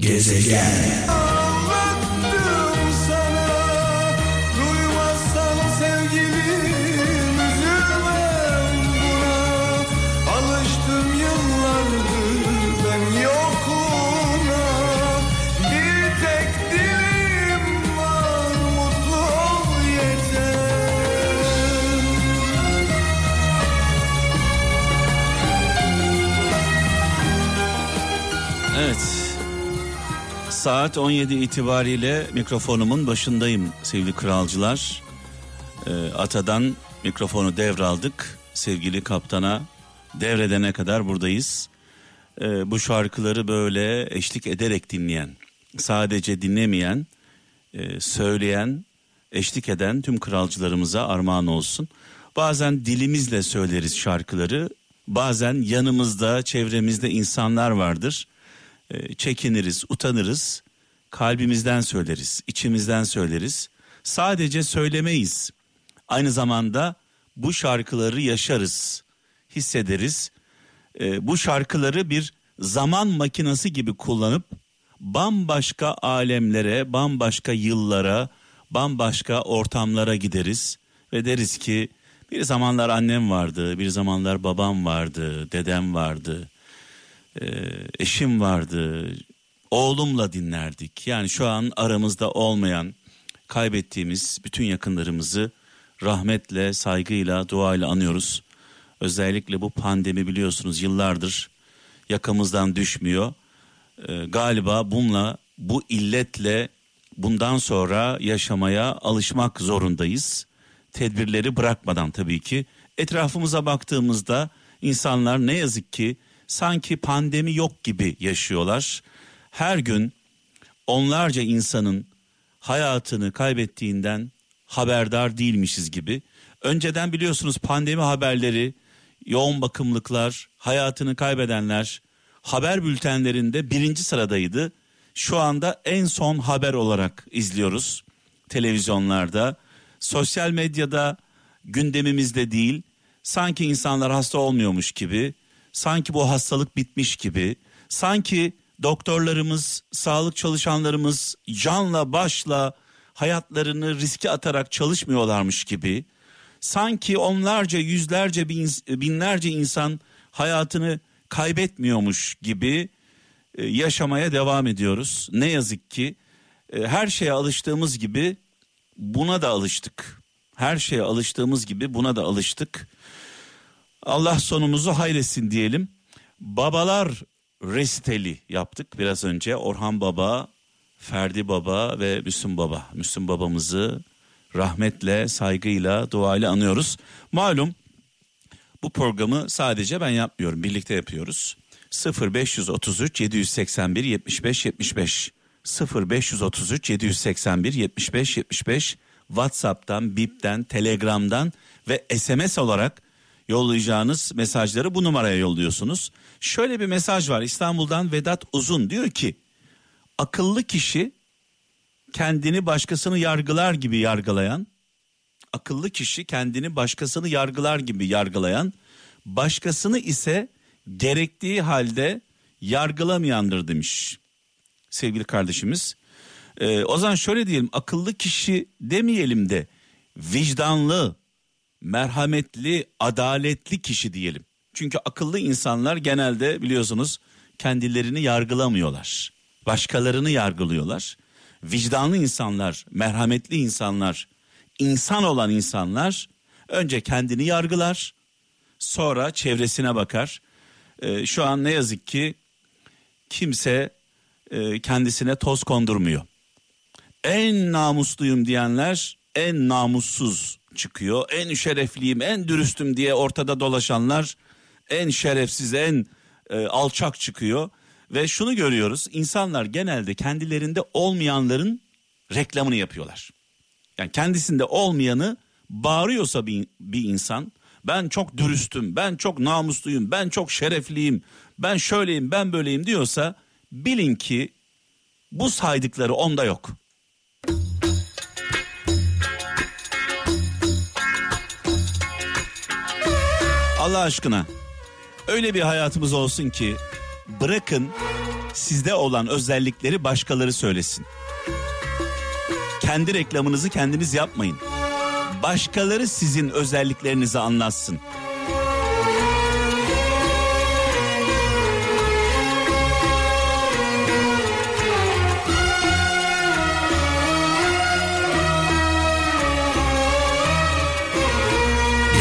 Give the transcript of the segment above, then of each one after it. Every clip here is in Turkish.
Gezegen. Saat 17 itibariyle mikrofonumun başındayım sevgili kralcılar. Ee, Atadan mikrofonu devraldık. Sevgili kaptana devredene kadar buradayız. Ee, bu şarkıları böyle eşlik ederek dinleyen, sadece dinlemeyen, e, söyleyen, eşlik eden tüm kralcılarımıza armağan olsun. Bazen dilimizle söyleriz şarkıları, bazen yanımızda, çevremizde insanlar vardır. E, çekiniriz, utanırız, kalbimizden söyleriz, içimizden söyleriz. Sadece söylemeyiz. Aynı zamanda bu şarkıları yaşarız, hissederiz. E, bu şarkıları bir zaman makinesi gibi kullanıp bambaşka alemlere, bambaşka yıllara, bambaşka ortamlara gideriz ve deriz ki bir zamanlar annem vardı, bir zamanlar babam vardı, dedem vardı, e, eşim vardı, oğlumla dinlerdik. Yani şu an aramızda olmayan, kaybettiğimiz bütün yakınlarımızı rahmetle, saygıyla, duayla anıyoruz. Özellikle bu pandemi biliyorsunuz yıllardır yakamızdan düşmüyor. Ee, galiba bununla, bu illetle bundan sonra yaşamaya alışmak zorundayız. Tedbirleri bırakmadan tabii ki. Etrafımıza baktığımızda insanlar ne yazık ki sanki pandemi yok gibi yaşıyorlar. Her gün onlarca insanın hayatını kaybettiğinden haberdar değilmişiz gibi. Önceden biliyorsunuz pandemi haberleri, yoğun bakımlıklar, hayatını kaybedenler haber bültenlerinde birinci sıradaydı. Şu anda en son haber olarak izliyoruz televizyonlarda. Sosyal medyada gündemimizde değil. Sanki insanlar hasta olmuyormuş gibi, sanki bu hastalık bitmiş gibi, sanki doktorlarımız, sağlık çalışanlarımız canla başla hayatlarını riske atarak çalışmıyorlarmış gibi sanki onlarca yüzlerce bin, binlerce insan hayatını kaybetmiyormuş gibi e, yaşamaya devam ediyoruz. Ne yazık ki e, her şeye alıştığımız gibi buna da alıştık. Her şeye alıştığımız gibi buna da alıştık. Allah sonumuzu hayretsin diyelim. Babalar resteli yaptık biraz önce. Orhan Baba, Ferdi Baba ve Müslüm Baba. Müslüm babamızı rahmetle, saygıyla, duayla anıyoruz. Malum bu programı sadece ben yapmıyorum, birlikte yapıyoruz. 0533 781 75 75 0533 781 75 75 WhatsApp'tan, Bip'ten, Telegram'dan ve SMS olarak yollayacağınız mesajları bu numaraya yolluyorsunuz. Şöyle bir mesaj var İstanbul'dan Vedat Uzun diyor ki akıllı kişi kendini başkasını yargılar gibi yargılayan, akıllı kişi kendini başkasını yargılar gibi yargılayan, başkasını ise gerektiği halde yargılamayandır demiş sevgili kardeşimiz. Ee, o zaman şöyle diyelim akıllı kişi demeyelim de vicdanlı, merhametli, adaletli kişi diyelim. Çünkü akıllı insanlar genelde biliyorsunuz kendilerini yargılamıyorlar. Başkalarını yargılıyorlar. Vicdanlı insanlar, merhametli insanlar, insan olan insanlar önce kendini yargılar, sonra çevresine bakar. Ee, şu an ne yazık ki kimse e, kendisine toz kondurmuyor. En namusluyum diyenler en namussuz çıkıyor. En şerefliyim, en dürüstüm diye ortada dolaşanlar en şerefsiz, en e, alçak çıkıyor. Ve şunu görüyoruz insanlar genelde kendilerinde olmayanların reklamını yapıyorlar. Yani kendisinde olmayanı bağırıyorsa bir, bir insan ben çok dürüstüm, ben çok namusluyum, ben çok şerefliyim, ben şöyleyim, ben böyleyim diyorsa bilin ki bu saydıkları onda yok. Allah aşkına öyle bir hayatımız olsun ki bırakın sizde olan özellikleri başkaları söylesin. Kendi reklamınızı kendiniz yapmayın. Başkaları sizin özelliklerinizi anlatsın.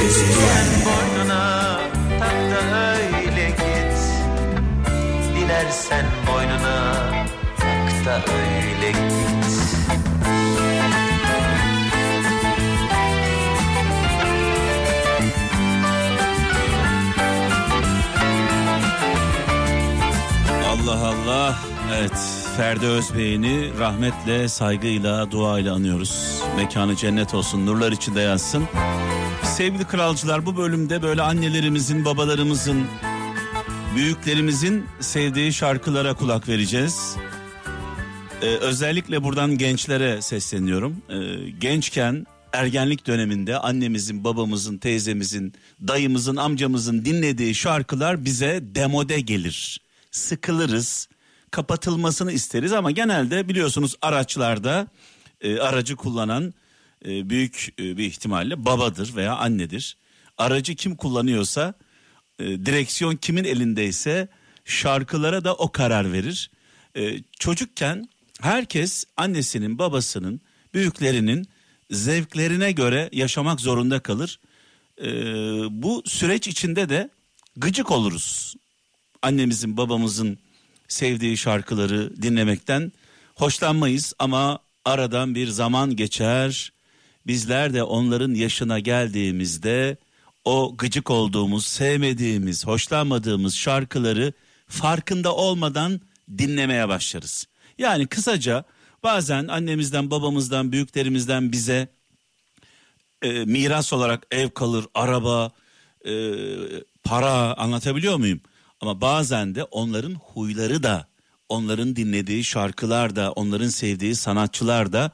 Gezegen Dilersen boynuna tak da öyle git Allah Allah. Evet Ferdi Özbey'ini rahmetle, saygıyla, duayla anıyoruz. Mekanı cennet olsun, nurlar içinde yatsın. Sevgili kralcılar bu bölümde böyle annelerimizin, babalarımızın, büyüklerimizin sevdiği şarkılara kulak vereceğiz. Ee, özellikle buradan gençlere sesleniyorum. Ee, gençken ergenlik döneminde annemizin, babamızın, teyzemizin, dayımızın, amcamızın dinlediği şarkılar bize demode gelir. Sıkılırız, kapatılmasını isteriz ama genelde biliyorsunuz araçlarda e, aracı kullanan e, büyük e, bir ihtimalle babadır veya annedir. Aracı kim kullanıyorsa, e, direksiyon kimin elindeyse şarkılara da o karar verir. E, çocukken herkes annesinin, babasının, büyüklerinin zevklerine göre yaşamak zorunda kalır. E, bu süreç içinde de gıcık oluruz. Annemizin, babamızın sevdiği şarkıları dinlemekten hoşlanmayız ama aradan bir zaman geçer. Bizler de onların yaşına geldiğimizde o gıcık olduğumuz, sevmediğimiz, hoşlanmadığımız şarkıları farkında olmadan dinlemeye başlarız. Yani kısaca bazen annemizden, babamızdan, büyüklerimizden bize e, miras olarak ev kalır, araba, e, para anlatabiliyor muyum? Ama bazen de onların huyları da, onların dinlediği şarkılar da, onların sevdiği sanatçılar da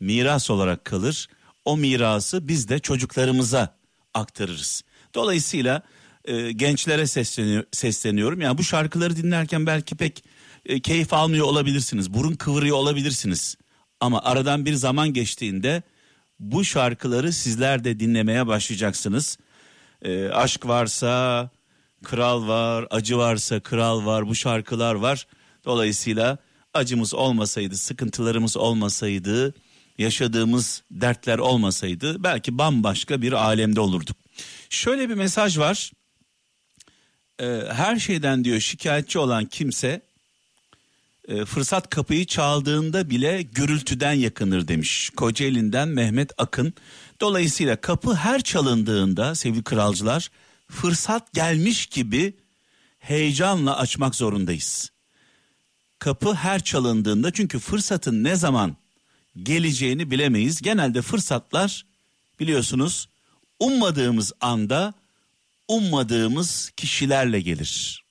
miras olarak kalır. O mirası biz de çocuklarımıza aktarırız. Dolayısıyla e, gençlere sesleniyor, sesleniyorum. Yani bu şarkıları dinlerken belki pek e, keyif almıyor olabilirsiniz. Burun kıvırıyor olabilirsiniz. Ama aradan bir zaman geçtiğinde bu şarkıları sizler de dinlemeye başlayacaksınız. E, aşk varsa kral var, acı varsa kral var, bu şarkılar var. Dolayısıyla acımız olmasaydı, sıkıntılarımız olmasaydı, yaşadığımız dertler olmasaydı belki bambaşka bir alemde olurduk. Şöyle bir mesaj var. Ee, her şeyden diyor şikayetçi olan kimse e, fırsat kapıyı çaldığında bile gürültüden yakınır demiş. Kocaeli'nden Mehmet Akın. Dolayısıyla kapı her çalındığında sevgili kralcılar fırsat gelmiş gibi heyecanla açmak zorundayız. Kapı her çalındığında çünkü fırsatın ne zaman geleceğini bilemeyiz. Genelde fırsatlar biliyorsunuz ummadığımız anda ummadığımız kişilerle gelir.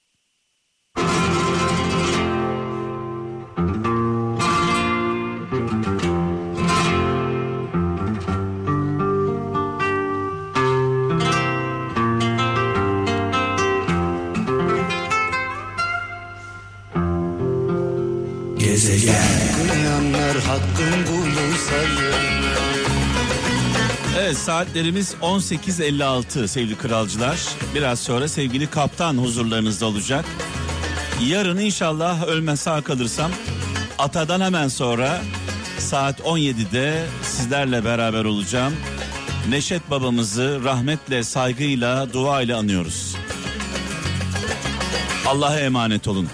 Evet saatlerimiz 18.56 sevgili kralcılar. Biraz sonra sevgili kaptan huzurlarınızda olacak. Yarın inşallah ölmez sağ kalırsam atadan hemen sonra saat 17'de sizlerle beraber olacağım. Neşet babamızı rahmetle, saygıyla, duayla anıyoruz. Allah'a emanet olun.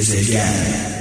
is again.